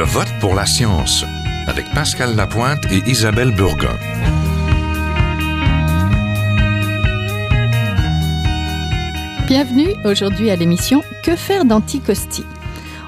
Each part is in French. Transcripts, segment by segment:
Je vote pour la science avec Pascal Lapointe et Isabelle Burgon. Bienvenue aujourd'hui à l'émission Que faire d'Anticosti?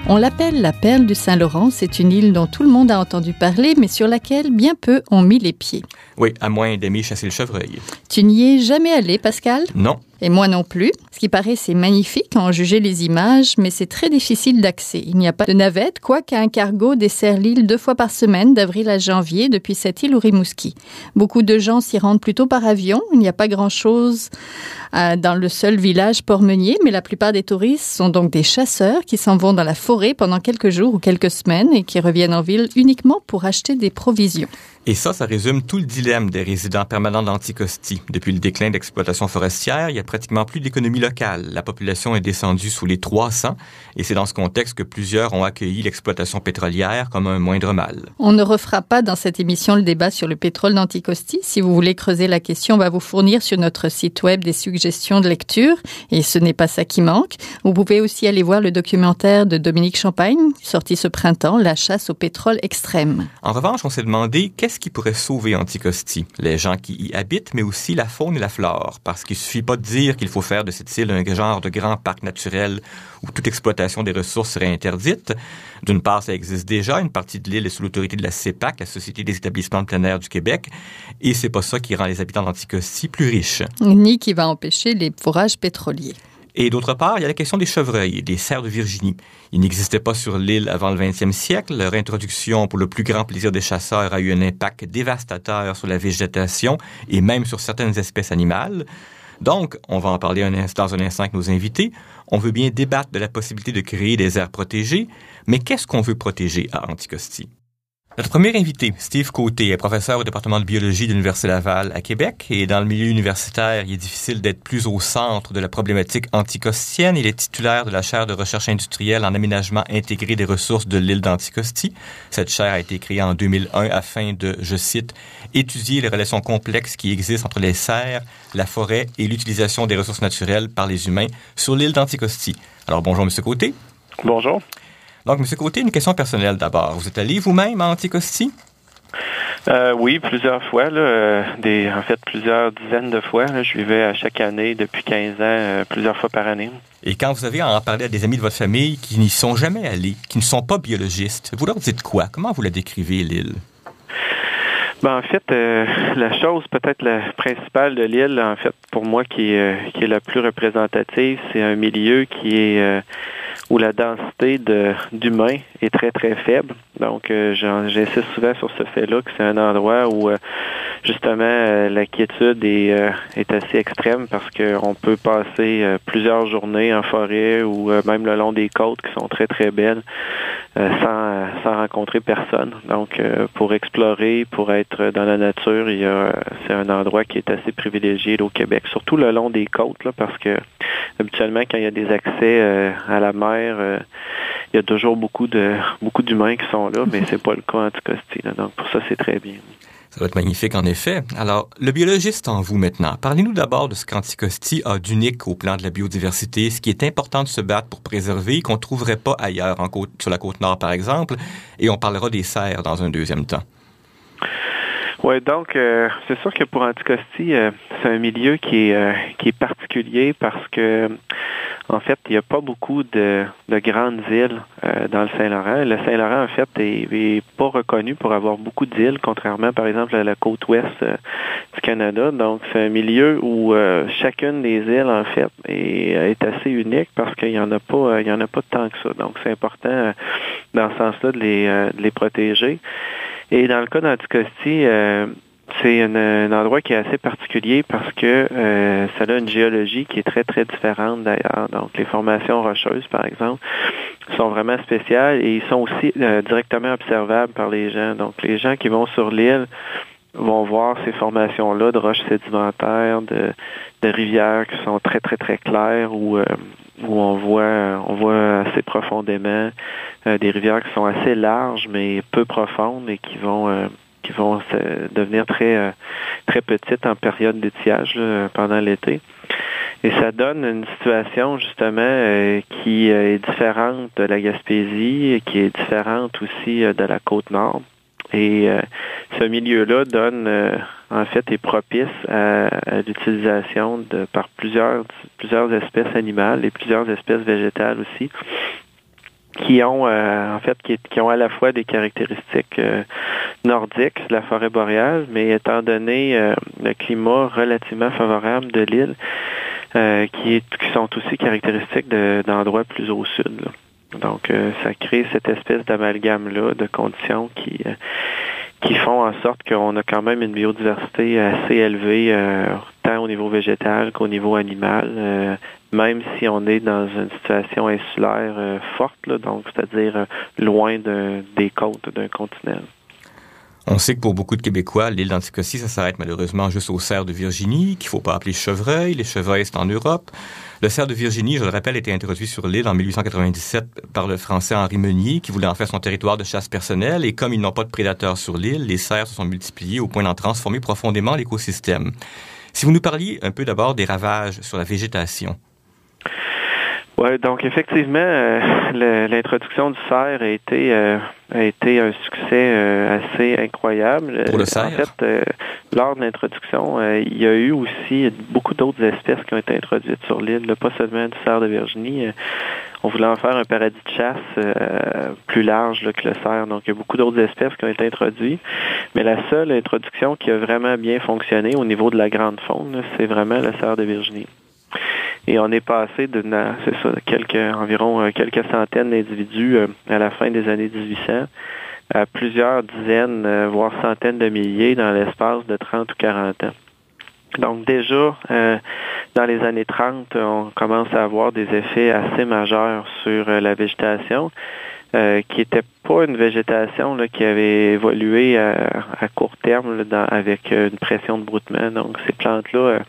On l'appelle la perle du Saint-Laurent. C'est une île dont tout le monde a entendu parler, mais sur laquelle bien peu ont mis les pieds. Oui, à moins d'aimer chasser le chevreuil. Tu n'y es jamais allé, Pascal? Non. Et moi non plus. Ce qui paraît, c'est magnifique en juger les images, mais c'est très difficile d'accès. Il n'y a pas de navette, quoique un cargo dessert l'île deux fois par semaine, d'avril à janvier, depuis cette île au Rimouski. Beaucoup de gens s'y rendent plutôt par avion. Il n'y a pas grand-chose euh, dans le seul village Port-Meunier, mais la plupart des touristes sont donc des chasseurs qui s'en vont dans la forêt pendant quelques jours ou quelques semaines et qui reviennent en ville uniquement pour acheter des provisions. Et ça, ça résume tout le dilemme des résidents permanents d'Anticosti. Depuis le déclin d'exploitation forestière, il y a pratiquement plus d'économie locale. La population est descendue sous les 300 et c'est dans ce contexte que plusieurs ont accueilli l'exploitation pétrolière comme un moindre mal. On ne refera pas dans cette émission le débat sur le pétrole d'Anticosti. Si vous voulez creuser la question, on va vous fournir sur notre site web des suggestions de lecture et ce n'est pas ça qui manque. Vous pouvez aussi aller voir le documentaire de Dominique Champagne, sorti ce printemps, La chasse au pétrole extrême. En revanche, on s'est demandé qu'est-ce qu'est-ce qui pourrait sauver Anticosti? Les gens qui y habitent, mais aussi la faune et la flore. Parce qu'il suffit pas de dire qu'il faut faire de cette île un genre de grand parc naturel où toute exploitation des ressources serait interdite. D'une part, ça existe déjà. Une partie de l'île est sous l'autorité de la CEPAC, la Société des établissements de plein air du Québec. Et c'est pas ça qui rend les habitants d'Anticosti plus riches. Ni qui va empêcher les fourrages pétroliers. Et d'autre part, il y a la question des chevreuils des cerfs de Virginie. Ils n'existaient pas sur l'île avant le 20e siècle. Leur introduction pour le plus grand plaisir des chasseurs a eu un impact dévastateur sur la végétation et même sur certaines espèces animales. Donc, on va en parler dans un instant avec nos invités. On veut bien débattre de la possibilité de créer des aires protégées, mais qu'est-ce qu'on veut protéger à Anticosti? Notre premier invité, Steve Côté, est professeur au département de biologie de l'Université Laval à Québec et dans le milieu universitaire, il est difficile d'être plus au centre de la problématique anticostienne. Il est titulaire de la chaire de recherche industrielle en aménagement intégré des ressources de l'île d'Anticosti. Cette chaire a été créée en 2001 afin de, je cite, étudier les relations complexes qui existent entre les serres, la forêt et l'utilisation des ressources naturelles par les humains sur l'île d'Anticosti. Alors bonjour, Monsieur Côté. Bonjour. Donc, M. Côté, une question personnelle d'abord. Vous êtes allé vous-même à Anticosti? Euh, oui, plusieurs fois. Là, euh, des, en fait, plusieurs dizaines de fois. Là, je vivais à chaque année depuis 15 ans, euh, plusieurs fois par année. Et quand vous avez à en parler à des amis de votre famille qui n'y sont jamais allés, qui ne sont pas biologistes, vous leur dites quoi? Comment vous la décrivez, l'île? Ben, en fait, la chose peut-être la principale de l'île, en fait, pour moi, qui est, qui est la plus représentative, c'est un milieu qui est où la densité d'humains est très, très faible. Donc, euh, j'insiste souvent sur ce fait-là, que c'est un endroit où, euh, justement, euh, la quiétude est, assez extrême parce qu'on peut passer plusieurs journées en forêt ou même le long des côtes qui sont très, très belles sans, rencontrer personne. Donc, pour explorer, pour être dans la nature, c'est un endroit qui est assez privilégié au Québec, surtout le long des côtes, parce que habituellement, quand il y a des accès à la mer, euh, il y a toujours beaucoup de beaucoup d'humains qui sont là, mais c'est pas le cas en Anticosti. Donc pour ça, c'est très bien. Ça va être magnifique, en effet. Alors, le biologiste en vous maintenant, parlez-nous d'abord de ce qu'Anticosti a d'unique au plan de la biodiversité, ce qui est important de se battre pour préserver, qu'on ne trouverait pas ailleurs, en côte, sur la côte nord par exemple, et on parlera des serres dans un deuxième temps. Oui, donc euh, c'est sûr que pour Anticosti, euh, c'est un milieu qui est, qui est particulier parce que en fait, il n'y a pas beaucoup de, grandes îles euh, dans le Saint-Laurent. Le Saint-Laurent, en fait, est, pas reconnu pour avoir beaucoup d'îles, contrairement, par exemple, à la côte ouest euh, du Canada. Donc, c'est un milieu où euh, chacune des îles, en fait, est, assez unique parce qu'il n'y en a pas, il y en a pas tant que ça. Donc, c'est important, dans ce sens-là, de les, de les protéger. Et dans le cas d'Anticosti, c'est un, endroit qui est assez particulier parce que euh, ça a une géologie qui est très, très différente d'ailleurs. Donc, les formations rocheuses, par exemple, sont vraiment spéciales et ils sont aussi euh, directement observables par les gens. Donc, les gens qui vont sur l'île vont voir ces formations-là de roches sédimentaires, de, de, rivières qui sont très, très, très claires où, euh, où on voit on voit assez profondément des rivières qui sont assez larges mais peu profondes et qui vont qui vont devenir très euh, très petites en période d'étiage pendant l'été. Et ça donne une situation justement qui est différente de la Gaspésie et qui est différente aussi de la côte nord. Et ce milieu-là donne en fait est propice à, l'utilisation de par plusieurs plusieurs espèces animales et plusieurs espèces végétales aussi qui ont euh, en fait qui, ont à la fois des caractéristiques euh, nordiques de la forêt boréale, mais étant donné euh, le climat relativement favorable de l'île, qui, sont aussi caractéristiques d'endroits plus au sud. Donc, ça crée cette espèce d'amalgame-là de conditions qui qui font en sorte qu'on a quand même une biodiversité assez élevée, euh, tant au niveau végétal qu'au niveau animal, euh, même si on est dans une situation insulaire euh, forte, donc c'est-à-dire loin de, des côtes d'un continent. On sait que pour beaucoup de Québécois, l'île d'Anticosti, ça s'arrête malheureusement juste au cerf de Virginie, qu'il faut pas appeler chevreuil. Les chevreuils, c'est en Europe. Le cerf de Virginie, je le rappelle, a été introduit sur l'île en 1897 par le français Henri Meunier, qui voulait en faire son territoire de chasse personnelle. Et comme ils n'ont pas de prédateurs sur l'île, les cerfs se sont multipliés au point d'en transformer profondément l'écosystème. Si vous nous parliez un peu d'abord des ravages sur la végétation. Oui, donc effectivement, euh, l'introduction du cerf a été euh, a été un succès euh, assez incroyable. Pour le cerf? En fait, lors de l'introduction, il y a eu aussi beaucoup d'autres espèces qui ont été introduites sur l'île, pas seulement du cerf de Virginie. on voulait en faire un paradis de chasse plus large que le cerf. Donc, il y a beaucoup d'autres espèces qui ont été introduites. Mais la seule introduction qui a vraiment bien fonctionné au niveau de la grande faune, c'est vraiment le cerf de Virginie. Et on est passé de, c'est ça, quelques, environ euh, quelques centaines d'individus euh, à la fin des années 1800 à plusieurs dizaines, euh, voire centaines de milliers dans l'espace de 30 ou 40 ans. Donc déjà, dans les années 30, on commence à avoir des effets assez majeurs sur la végétation, qui n'était pas une végétation qui avait évolué à, court terme avec une pression de broutement. Donc ces plantes-là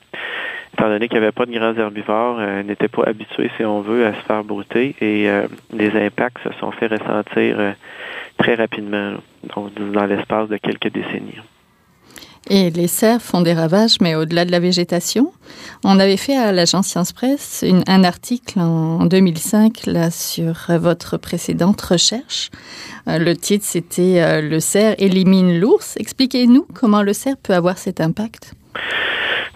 étant donné qu'il n'y avait pas de grands herbivores, euh, n'étaient pas habitués, si on veut, à se faire brouter et euh, les impacts se sont fait ressentir euh, très rapidement, donc dans l'espace de quelques décennies. Et les cerfs font des ravages, mais au-delà de la végétation. On avait fait à l'agence Science Presse un article en 2005 là, sur votre précédente recherche. le titre, c'était Le cerf élimine l'ours. Expliquez-nous comment le cerf peut avoir cet impact.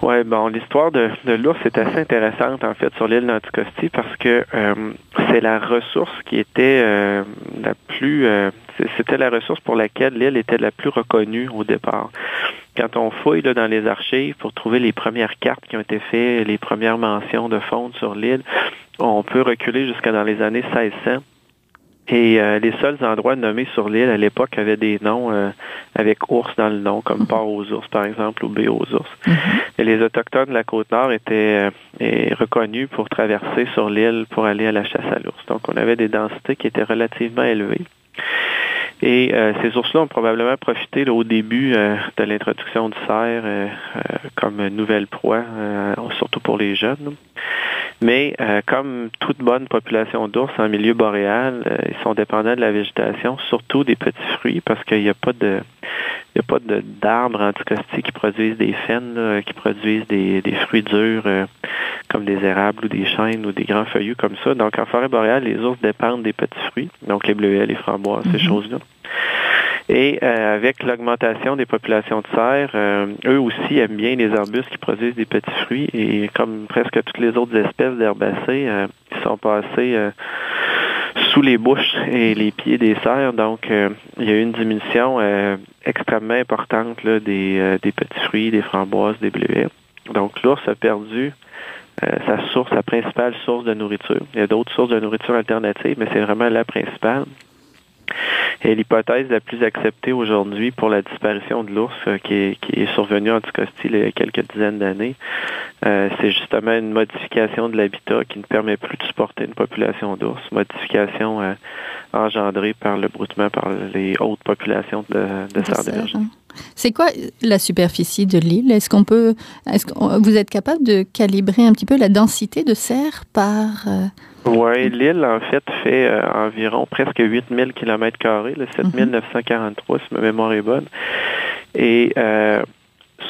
Oui, bon, l'histoire de, de l'ours est assez intéressante en fait sur l'île d'Anticosti parce que euh, c'est la ressource qui était euh, la plus, euh, c'était la ressource pour laquelle l'île était la plus reconnue au départ. Quand on fouille là, dans les archives pour trouver les premières cartes qui ont été faites, les premières mentions de faune sur l'île, on peut reculer jusqu'à dans les années 1600 et euh, les seuls endroits nommés sur l'île à l'époque avaient des noms euh, avec ours dans le nom, comme mhm. Port aux ours, par exemple, ou Baie aux ours. Mhm. Et les Autochtones de la Côte-Nord étaient euh, reconnus pour traverser sur l'île pour aller à la chasse à l'ours. Donc, on avait des densités qui étaient relativement élevées. Et ces ours-là ont probablement profité au début de l'introduction du cerf comme nouvelle proie, surtout pour les jeunes. Mais euh, comme toute bonne population d'ours en milieu boréal, euh, ils sont dépendants de la végétation, surtout des petits fruits, parce qu'il n'y a pas de il n'y a pas d'arbres anticostiques qui produisent des faines, qui produisent des, des fruits durs euh, comme des érables ou des chênes ou des grands feuillus comme ça. Donc en forêt boréale, les ours dépendent des petits fruits, donc les bleuets, les framboises, ces mm-hmm. choses-là. Et euh, avec l'augmentation des populations de cerfs, euh, eux aussi aiment bien les arbustes qui produisent des petits fruits. Et comme presque toutes les autres espèces d'herbacées, euh, ils sont passés sous les bouches et les pieds des cerfs. Donc, il y a eu une diminution extrêmement importante là, des, des petits fruits, des framboises, des bleuets. Donc, l'ours a perdu sa source, sa principale source de nourriture. Il y a d'autres sources de nourriture alternatives, mais c'est vraiment la principale. Et l'hypothèse la plus acceptée aujourd'hui pour la disparition de l'ours euh, qui, est, qui est survenue en Anticosti il y a quelques dizaines d'années, euh, c'est justement une modification de l'habitat qui ne permet plus de supporter une population d'ours, modification euh, engendrée par le broutement par les hautes populations de, de cerfs C'est quoi la superficie de l'île? Est-ce qu'on peut, est-ce que vous êtes capable de calibrer un petit peu la densité de cerfs par oui, l'île, en fait, fait euh, environ presque 8000 km, 7943, si ma mémoire est bonne. Et euh,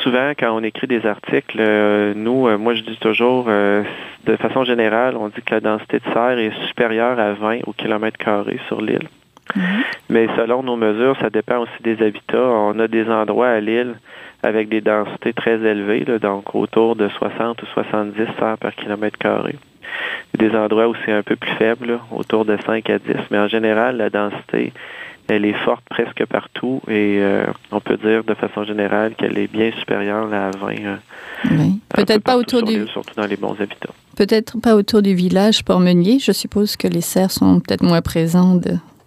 souvent, quand on écrit des articles, euh, nous, moi, je dis toujours, de façon générale, on dit que la densité de serre est supérieure à 20 au kilomètre carré sur l'île. Mhm. Mais selon nos mesures, ça dépend aussi des habitats. On a des endroits à l'île avec des densités très élevées, donc autour de 60 ou 70 serres par kilomètre carré. Des endroits où c'est un peu plus faible, autour de 5 à 10. Mais en général, la densité elle est forte presque partout et euh, on peut dire de façon générale qu'elle est bien supérieure à 20. Euh, oui. Peut-être pas autour du. Surtout dans les bons habitats. Peut-être pas autour du village Port-Meunier. Je suppose que les cerfs sont peut-être moins présents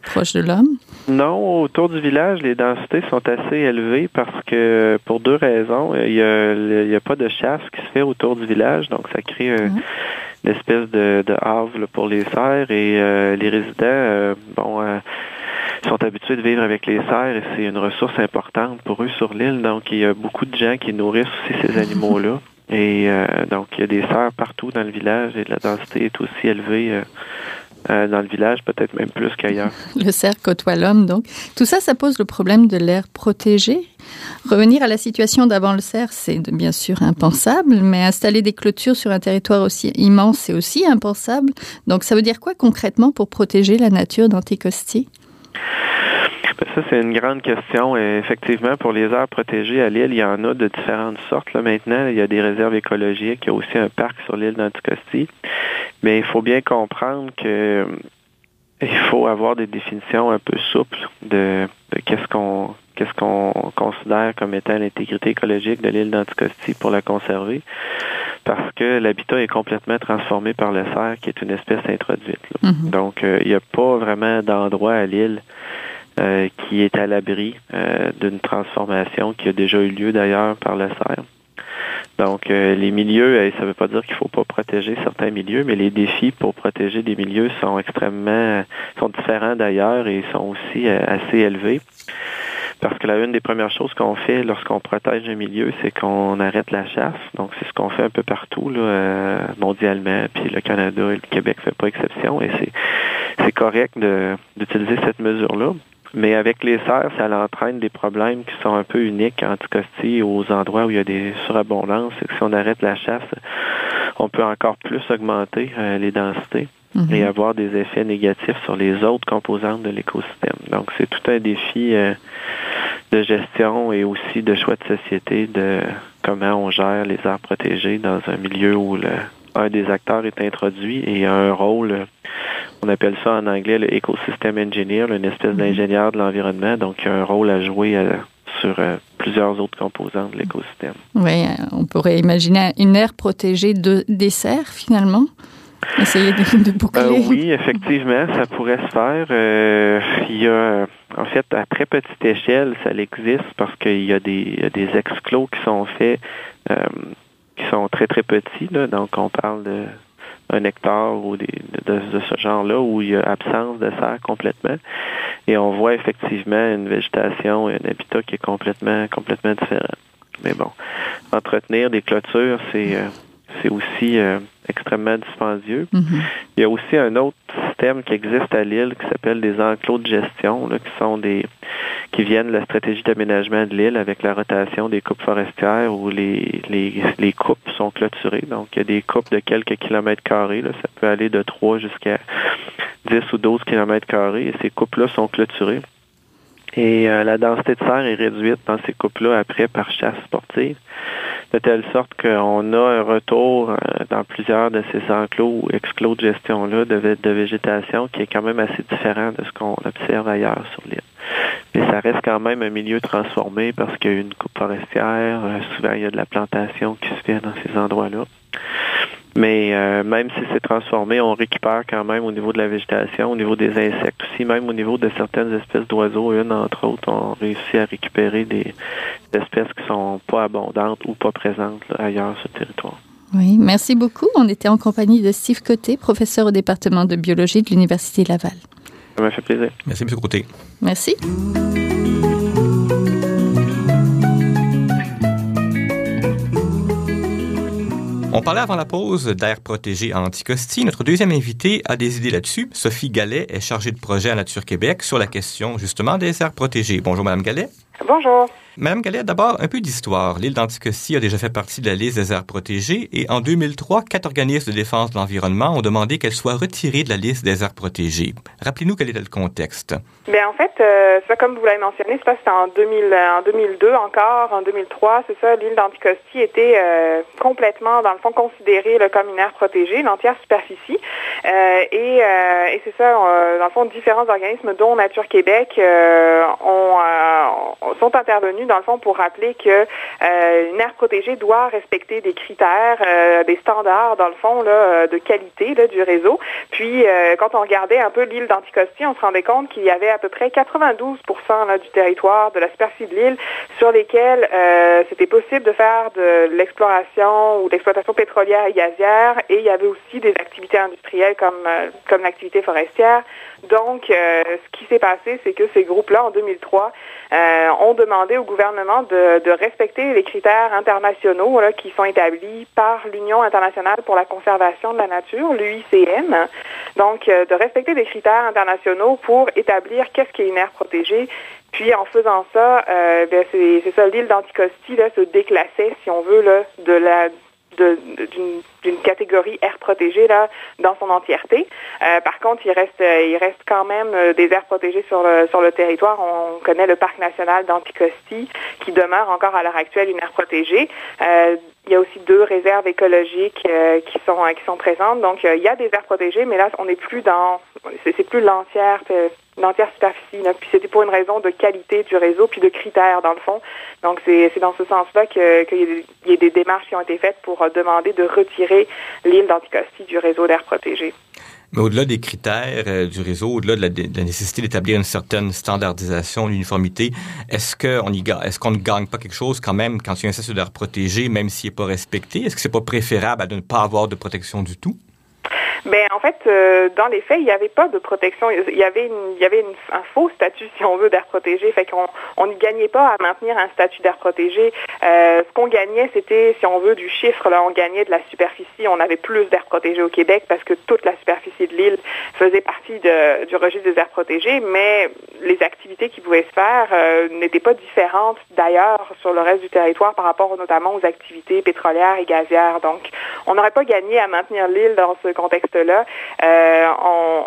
proches de l'homme. Non, autour du village, les densités sont assez élevées parce que pour deux raisons. Il n'y a, pas de chasse qui se fait autour du village, donc ça crée une espèce de, de havre pour les cerfs et euh, les résidents, bon sont habitués de vivre avec les cerfs et c'est une ressource importante pour eux sur l'île. Donc, il y a beaucoup de gens qui nourrissent aussi ces animaux-là. Et euh, donc, il y a des cerfs partout dans le village et la densité est aussi élevée. Euh, euh, dans le village, peut-être même plus qu'ailleurs. Le cerf côtoie l'homme, donc. Tout ça, ça pose le problème de l'air protégé. Revenir à la situation d'avant le cerf, c'est bien sûr impensable, mais installer des clôtures sur un territoire aussi immense, c'est aussi impensable. Donc, ça veut dire quoi concrètement pour protéger la nature d'Anticosti? Ben, ça, c'est une grande question. Et effectivement, pour les aires protégées à l'île, il y en a de différentes sortes. Là, maintenant, il y a des réserves écologiques, il y a aussi un parc sur l'île d'Anticosti. Mais il faut bien comprendre que il faut avoir des définitions un peu souples de, qu'est-ce qu'on qu'est-ce qu'on considère comme étant l'intégrité écologique de l'île d'Anticosti pour la conserver parce que l'habitat est complètement transformé par le cerf, qui est une espèce introduite. Mm-hmm. Donc, euh, il n'y a pas vraiment d'endroit à l'île euh, qui est à l'abri euh, d'une transformation qui a déjà eu lieu d'ailleurs par le cerf. Donc, euh, les milieux, ça ne veut pas dire qu'il ne faut pas protéger certains milieux, mais les défis pour protéger des milieux sont extrêmement, sont différents d'ailleurs et sont aussi assez élevés. Parce que la une des premières choses qu'on fait lorsqu'on protège un milieu, c'est qu'on arrête la chasse. Donc, c'est ce qu'on fait un peu partout, mondialement. Puis le Canada et le Québec ne fait pas exception. Et c'est correct d'utiliser cette mesure-là. Mais avec les serres, ça entraîne des problèmes qui sont un peu uniques en Anticosti aux endroits où il y a des surabondances. Et que si on arrête la chasse, on peut encore plus augmenter euh, les densités mhm. et avoir des effets négatifs sur les autres composantes de l'écosystème. Donc, c'est tout un défi euh, de gestion et aussi de choix de société de comment on gère les aires protégées dans un milieu où le, un des acteurs est introduit et a un rôle on appelle ça en anglais le ecosystem engineer, une espèce mhm. d'ingénieur de l'environnement, donc il a un rôle à jouer euh, sur euh, plusieurs autres composants de l'écosystème. Oui, euh, on pourrait imaginer une aire protégée de, des serres, finalement. Essayer de, boucler. oui, effectivement, ça pourrait se faire. il y a, en fait, à très petite échelle, ça existe parce qu'il y a des, des exclos qui sont faits qui sont très, très petits. Donc, on parle de un hectare ou des, de, ce genre-là où il y a absence de serre complètement. Et on voit effectivement une végétation et un habitat qui est complètement, complètement différent. Mais bon, entretenir des clôtures, c'est euh, c'est aussi euh, extrêmement dispendieux. Mm-hmm. Il y a aussi un autre système qui existe à l'île qui s'appelle des enclos de gestion, là, qui sont des qui viennent de la stratégie d'aménagement de l'île avec la rotation des coupes forestières où les, les, les coupes sont clôturées. Donc, il y a des coupes de quelques kilomètres carrés. Là. Ça peut aller de 3 jusqu'à 10 ou 12 kilomètres carrés et ces coupes-là sont clôturées. Et euh, la densité de serre est réduite dans ces coupes-là après par chasse sportive de telle sorte qu'on a un retour euh, dans plusieurs de ces enclos ou exclos de gestion-là de, de, végétation qui est quand même assez différent de ce qu'on observe ailleurs sur l'île. Mais ça reste quand même un milieu transformé parce qu'il y a une coupe forestière, euh, souvent il y a de la plantation qui se fait dans ces endroits-là. Mais euh, même si c'est transformé, on récupère quand même au niveau de la végétation, au niveau des insectes aussi, même au niveau de certaines espèces d'oiseaux, une entre autres, on réussit à récupérer des espèces qui sont pas abondantes ou pas présentes ailleurs sur le territoire. Oui, merci beaucoup. On était en compagnie de Steve Côté, professeur au département de biologie de l'Université Laval. Ça m'a fait plaisir. Merci, M. Côté. Merci. On parlait avant la pause d'air protégé à Anticosti. Notre deuxième invité a des idées là-dessus. Sophie Gallet est chargée de projet à Nature Québec sur la question justement des aires protégées. Bonjour, Madame Gallet. Bonjour. Madame Gallet, d'abord, un peu d'histoire. L'île d'Anticosti a déjà fait partie de la liste des aires protégées et en 2003, quatre organismes de défense de l'environnement ont demandé qu'elle soit retirée de la liste des aires protégées. Rappelez-nous quel était le contexte. Bien, en fait, euh, ça, comme vous l'avez mentionné, c'est c'était en, 2000, en 2002 encore, en 2003, c'est ça, l'île d'Anticosti était euh, complètement, dans le fond, considérée comme une aire protégée, l'entière superficie. Euh, et, euh, et c'est ça, euh, dans le fond, différents organismes, dont Nature Québec, ont, sont intervenus dans le fond, pour rappeler que euh, une aire protégée doit respecter des critères, euh, des standards, dans le fond, là, de qualité là, du réseau. Puis, euh, quand on regardait un peu l'île d'Anticosti, on se rendait compte qu'il y avait à peu près 92 là, du territoire, de la superficie de l'île, sur lesquels c'était possible de faire de l'exploration ou l'exploitation pétrolière et gazière, et il y avait aussi des activités industrielles comme, comme l'activité forestière. Donc, ce qui s'est passé, c'est que ces groupes-là, en 2003, ont demandé au gouvernement gouvernement de, respecter les critères internationaux qui sont établis par l'Union internationale pour la conservation de la nature, l'UICN. Donc, euh, de respecter des critères internationaux pour établir qu'est-ce qui est une aire protégée. Puis, en faisant ça, euh, c'est ça, l'île d'Anticosti se déclassait, si on veut, là, de la d'une catégorie air protégée là dans son entièreté. Euh, par contre, il reste il reste quand même euh, des aires protégées sur le sur le territoire. On connaît le parc national d'Anticosti qui demeure encore à l'heure actuelle une aire protégée. Euh, il y a aussi deux réserves écologiques qui sont qui sont présentes. Donc il y a des aires protégées, mais là on n'est plus dans c'est plus l'entière Puis c'était pour une raison de qualité du réseau, puis de critères dans le fond. Donc c'est dans ce sens-là qu'il y, a des démarches qui ont été faites pour euh, demander de retirer l'île d'Anticosti du réseau d'air protégé. Mais au-delà des critères euh, du réseau, au-delà de, la, nécessité d'établir une certaine standardisation, une uniformité, est-ce qu'on est-ce qu'on ne gagne pas quelque chose quand même quand il y a un statut d'air protégé, même s'il n'est pas respecté? Est-ce que c'est pas préférable de ne pas avoir de protection du tout? Ben en fait, euh, dans les faits, il n'y avait pas de protection. Il y avait, une, il y avait une, un faux statut, si on veut, d'air protégé. Fait qu'on on n'y gagnait pas à maintenir un statut d'air protégé. Euh, ce qu'on gagnait, c'était, si on veut, du chiffre. Là, on gagnait de la superficie. On avait plus d'air protégé au Québec parce que toute la superficie de l'île faisait partie de, du registre des aires protégées, mais les activités qui pouvaient se faire euh, n'étaient pas différentes d'ailleurs sur le reste du territoire par rapport notamment aux activités pétrolières et gazières. Donc, on n'aurait pas gagné à maintenir l'île dans ce contexte là euh,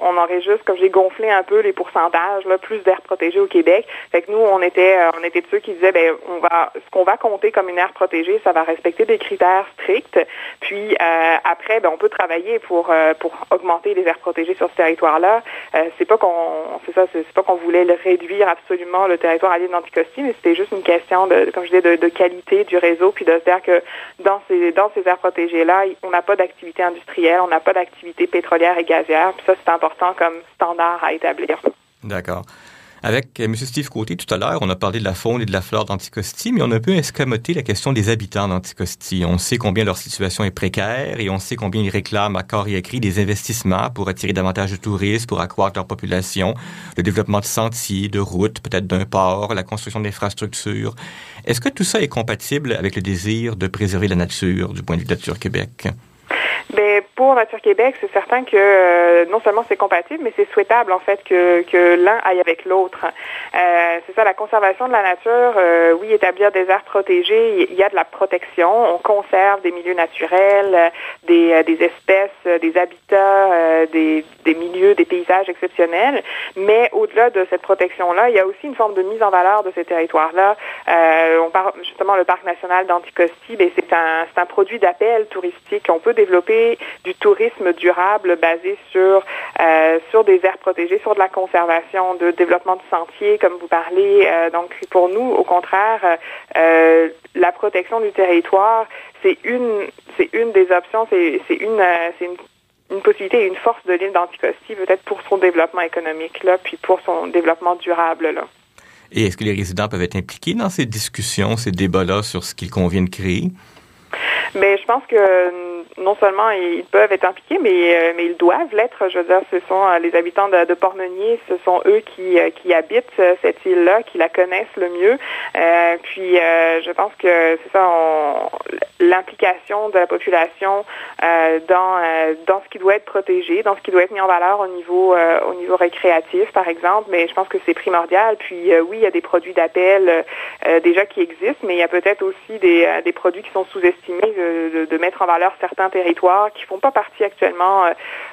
on, aurait juste, comme j'ai gonflé un peu les pourcentages, là, plus d'air protégé au Québec. Fait que nous, on était, euh, on était de ceux qui disaient, ben, on va, ce qu'on va compter comme une aire protégée, ça va respecter des critères stricts. Puis euh, après, ben, on peut travailler pour pour augmenter les aires protégées sur ce territoire-là. c'est pas qu'on, c'est ça, c'est pas qu'on voulait le réduire absolument le territoire l'île d'Anticosti, mais c'était juste une question de, comme je disais, de, qualité du réseau, puis de se dire que dans ces dans ces aires protégées-là, on n'a pas d'activité industrielle, on n'a pas d'activité pétrolière et gazière. Puis ça, c'est important comme standard à établir. D'accord. Avec euh, M. Steve Côté, tout à l'heure, on a parlé de la faune et de la flore d'Anticosti, mais on a un peu escamoté la question des habitants d'Anticosti. On sait combien leur situation est précaire et on sait combien ils réclament à corps et à cri des investissements pour attirer davantage de touristes, pour accroître leur population, le développement de sentiers, de routes, peut-être d'un port, la construction d'infrastructures. Est-ce que tout ça est compatible avec le désir de préserver la nature du point de vue de Nature Québec? Ben, pour Nature Québec, c'est certain que euh, non seulement c'est compatible, mais c'est souhaitable en fait que, que l'un aille avec l'autre. Euh, c'est ça, la conservation de la nature, euh, oui, établir des aires protégées, il y a de la protection, on conserve des milieux naturels, des, des espèces, des habitats, des, des milieux, des paysages exceptionnels, mais au-delà de cette protection-là, il y a aussi une forme de mise en valeur de ces territoires-là. on parle justement le parc national d'Anticosti, ben, c'est un, un produit d'appel touristique. On peut développer du tourisme durable basé sur euh, sur des aires protégées, sur de la conservation, de développement de sentiers, comme vous parlez. Euh, donc, pour nous, au contraire, euh, la protection du territoire, c'est une c'est une des options, c'est une c'est une possibilité et une force de l'île d'Anticosti, peut-être pour son développement économique, là, puis pour son développement durable. Là. Et est-ce que les résidents peuvent être impliqués dans ces discussions, ces débats-là sur ce qu'il convient de créer? Mais je pense que non seulement ils peuvent être impliqués, mais, mais ils doivent l'être. Je veux dire, ce sont les habitants de, de Port-Meunier, ce sont eux qui, qui habitent cette île-là, qui la connaissent le mieux. puis je pense que c'est ça, l'implication de la population dans, dans ce qui doit être protégé, dans ce qui doit être mis en valeur au niveau, au niveau récréatif, par exemple. Mais je pense que c'est primordial. Puis oui, il y a des produits d'appel déjà qui existent, mais il y a peut-être aussi des, des produits qui sont sous-estimés de, mettre en valeur certains territoires qui font pas partie actuellement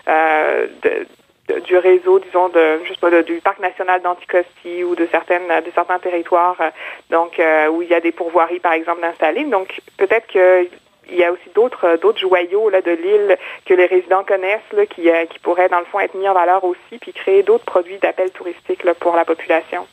euh, de, du réseau, disons, de, du parc national d'Anticosti ou de certaines, de certains territoires, euh, donc euh, où il y a des pourvoiries, par exemple, d'installer. Donc, peut-être que il y a aussi d'autres d'autres joyaux là de l'île que les résidents connaissent là, qui, qui pourraient dans le fond être mis en valeur aussi puis créer d'autres produits d'appel touristique pour la population.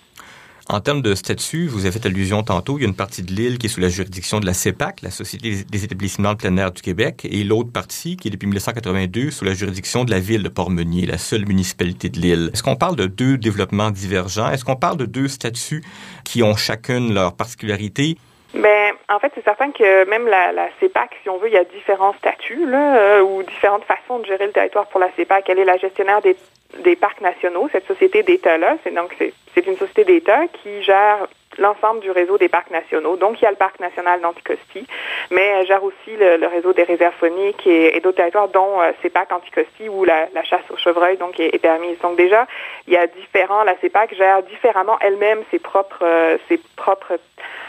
En termes de statut, vous avez fait allusion tantôt, il y a une partie de l'île qui est sous la juridiction de la CEPAC, la Société des établissements de plein air du Québec, et l'autre partie qui est depuis 1982 sous la juridiction de la ville de Port-Meunier, la seule municipalité de l'île. Est-ce qu'on parle de deux développements divergents? Est-ce qu'on parle de deux statuts qui ont chacune leur particularité? Ben, en fait, c'est certain que même la, la, CEPAC, si on veut, il y a différents statuts là, euh, ou différentes façons de gérer le territoire pour la CEPAC. Elle est la gestionnaire des des parcs nationaux, cette société d'État-là. C'est donc c'est une société d'État qui gère l'ensemble du réseau des parcs nationaux. Donc, il y a le parc national d'Anticosti, mais elle gère aussi le, réseau des réserves phoniques et, d'autres territoires, dont euh, CEPAC Anticosti, où la, chasse au chevreuil donc est, permise. Donc déjà, il y a différents. La CEPAC gère différemment elle-même ses propres euh, ses propres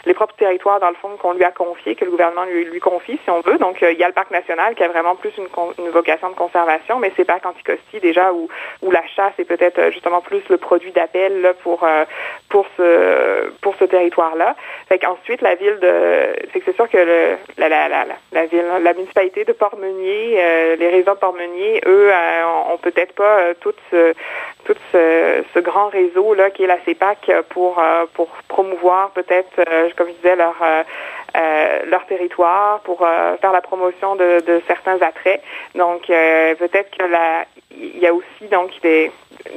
les propres territoires, dans le fond, qu'on lui a confiés, que le gouvernement lui, lui confie, si on veut. Donc, euh, il y a le parc national qui a vraiment plus une, vocation de conservation, mais c'est parc Anticosti, déjà, où, où la chasse est peut-être euh, justement plus le produit d'appel pour, euh, pour ce, pour ce territoire-là. Fait qu'ensuite, la ville de... C'est que c'est sûr que le, la, la, la, la, ville, la municipalité de Port-Meunier, les résidents de Port-Meunier, eux, ont peut-être pas tout ce, tout ce, ce, grand réseau là qui est la CEPAC pour pour promouvoir peut-être comme je disais, leur, euh, euh, leur territoire pour euh, faire la promotion de, de, certains attraits. Donc, peut-être que il y a aussi donc des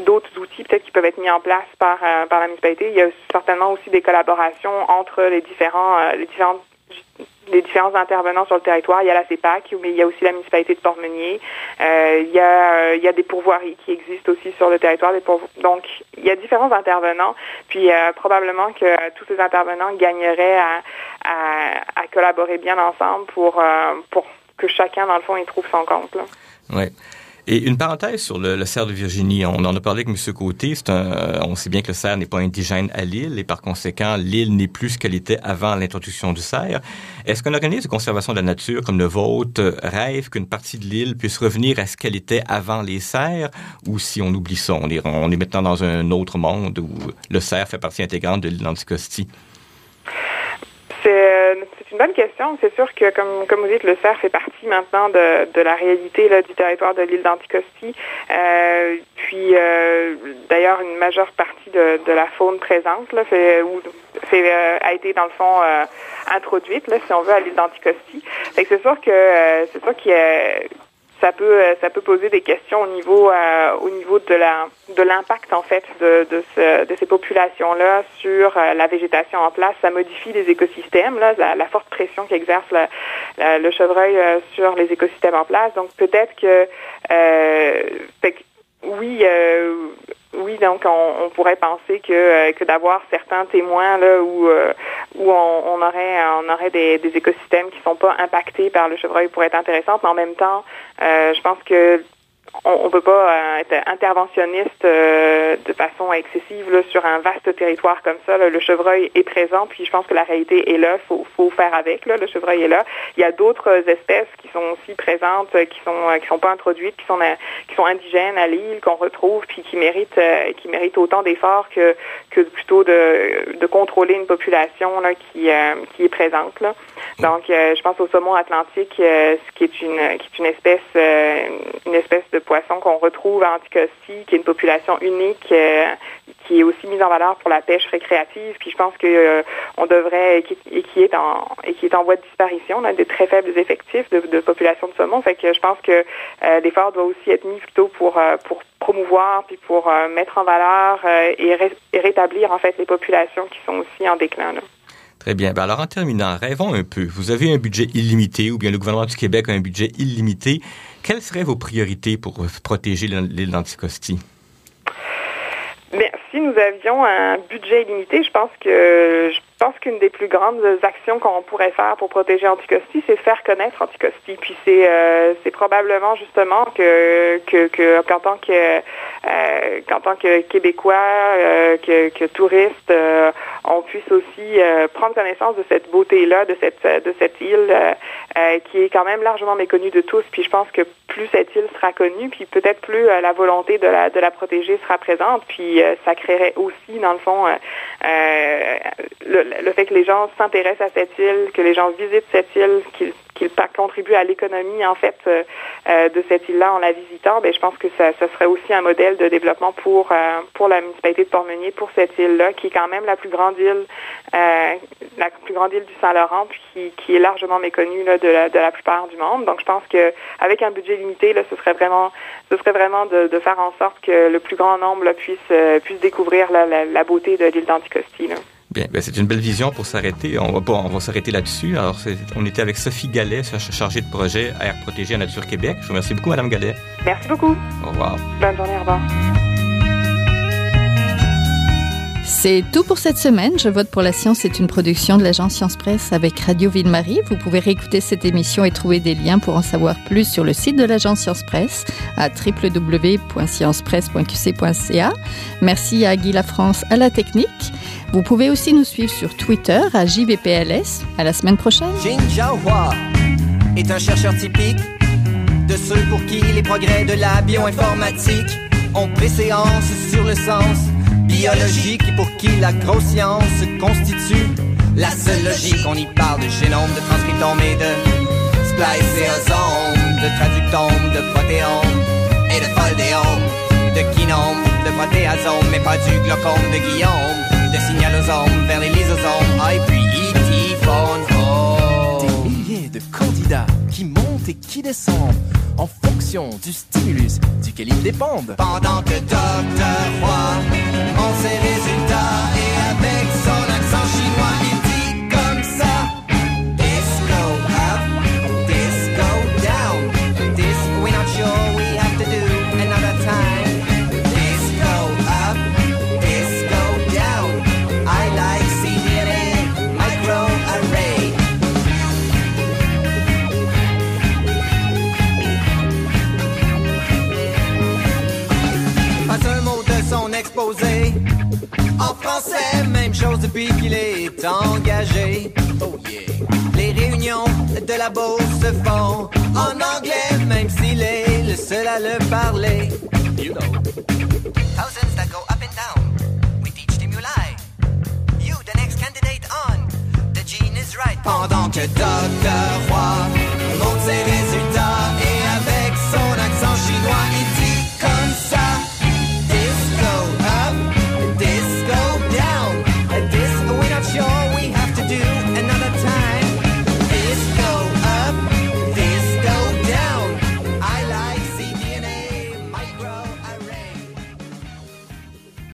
d'autres outils peut-être qui peuvent être mis en place par par la municipalité. Il y a certainement aussi des collaborations entre les différents les différentes les différents intervenants sur le territoire. Il y a la CEPAC, mais il y a aussi la municipalité de Port-Meunier. Euh, il, y a, euh, il y a des pourvoiries qui existent aussi sur le territoire. Donc, il y a différents intervenants. Puis, euh, probablement que tous ces intervenants gagneraient à, à, collaborer bien ensemble pour, pour que chacun, dans le fond, y trouve son compte. Oui. Et une parenthèse sur le, cerf de Virginie. On en a parlé avec M. Côté. Euh, on sait bien que le cerf n'est pas indigène à l'île et par conséquent, l'île n'est plus ce qu'elle était avant l'introduction du cerf. Est-ce qu'un organisme de conservation de la nature comme le vôtre rêve qu'une partie de l'île puisse revenir à ce qu'elle était avant les cerfs? Ou si on oublie ça, on est, on est maintenant dans un autre monde où le cerf fait partie intégrante de l'île d'Anticosti? C'est une bonne question. C'est sûr que, comme, comme vous dites, le cerf fait partie maintenant de, de la réalité là, du territoire de l'île d'Anticosti. Euh, puis, euh, d'ailleurs, une majeure partie de, de, la faune présente là, fait, euh, a été, dans le fond, introduite, là, si on veut, à l'île d'Anticosti. c'est sûr c'est sûr qu'il y a ça peut euh, ça peut poser des questions au niveau euh, au niveau de la de l'impact en fait de de, ce, de ces populations là sur euh, la végétation en place. Ça modifie les écosystèmes là la, forte pression qu'exerce le chevreuil sur les écosystèmes en place. Donc peut-être que oui oui, donc on, pourrait penser que, euh, que d'avoir certains témoins là où euh, où on, aurait on aurait des, des, écosystèmes qui sont pas impactés par le chevreuil pourrait être intéressant, mais en même temps, euh, je pense que on ne peut pas euh, être interventionniste euh, de façon excessive là, sur un vaste territoire comme ça. Le chevreuil est présent, puis je pense que la réalité est là. Faut, faut faire avec. Là. Le chevreuil est là. Il y a d'autres espèces qui sont aussi présentes, qui sont qui sont pas introduites, qui sont qui sont indigènes à l'île, qu'on retrouve, puis qui méritent euh, qui méritent autant d'efforts que que plutôt de, de contrôler une population là, qui qui est présente. Là. Donc, je pense au saumon atlantique, ce qui est une qui est une espèce une espèce de poisson qu'on retrouve à Anticosti, qui est une population unique, euh, qui est aussi mise en valeur pour la pêche récréative. Puis je pense que euh, on devrait et qui, est en et qui est en voie de disparition. On a des très faibles effectifs de, population de saumon. Fait que je pense que euh, l'effort doit aussi être mis plutôt pour pour promouvoir puis pour mettre en valeur et, rétablir en fait les populations qui sont aussi en déclin. Très bien. Ben alors, en terminant, rêvons un peu. Vous avez un budget illimité, ou bien le gouvernement du Québec a un budget illimité. Quelles seraient vos priorités pour protéger l'île d'Anticosti? Bien, si nous avions un budget illimité, je pense que pense qu'une des plus grandes actions qu'on pourrait faire pour protéger Anticosti, c'est faire connaître Anticosti. Puis c'est euh, c'est probablement justement que que qu'en tant que euh, qu'en tant que Québécois, euh, que, que touristes, euh, on puisse aussi euh, prendre connaissance de cette beauté-là, de cette de cette île qui est quand même largement méconnue de tous. Puis je pense que plus cette île sera connue, puis peut-être plus la volonté de la de la protéger sera présente. Puis ça créerait aussi, dans le fond, le, le fait que les gens s'intéressent à cette île, que les gens visitent cette île, qu'ils qu'il contribue à l'économie en fait euh, euh, de cette île-là en la visitant, ben, je pense que ça, ça, serait aussi un modèle de développement pour euh, pour la municipalité de Port-Meunier, pour cette île-là, qui est quand même la plus grande île, la plus grande île du Saint-Laurent, puis qui, est largement méconnue là, de, la, de la plupart du monde. Donc je pense que avec un budget limité, là, ce serait vraiment ce serait vraiment de, de faire en sorte que le plus grand nombre là, puisse puisse découvrir la, la beauté de l'île d'Anticosti. Bien, ben c'est une belle vision pour s'arrêter. On va pas, on va s'arrêter là-dessus. Alors, on était avec Sophie Gallet, chargée de projet Air protégé à Nature Québec. Je vous remercie beaucoup, Madame Gallet. Merci beaucoup. Au revoir. Bonne journée, au revoir. C'est tout pour cette semaine. Je vote pour la science. C'est une production de l'agence Science Presse avec Radio Ville-Marie. Vous pouvez réécouter cette émission et trouver des liens pour en savoir plus sur le site de l'agence Science Presse à www.sciencepresse.qc.ca. Merci à Guy Lafrance à la technique. Vous pouvez aussi nous suivre sur Twitter à JVPLS. À la semaine prochaine. Jin Hua est un chercheur typique de ceux pour qui les progrès de la bioinformatique ont préséance sur le sens biologique et pour qui la grosse constitue la seule logique. On y parle de génome, de transcriptome et de spliceosome, de traductome, de protéome et de foldéome, de kinome, de protéasome, mais pas du glaucome de Guillaume vers les lysosomes, et puis E.T. Des milliers de candidats qui montent et qui descendent en fonction du stimulus duquel ils dépendent. Pendant que Dr. Roy en ses résultats depuis qu'il est engagé. Oh yeah. Les réunions de la bourse se font en anglais, même s'il est le seul à le parler. You know. Thousands that go up and down. We teach stimuli. You, the next candidate on. The gene is right. Pendant que Dr. Roy monte ses résultats et avec son accent chinois,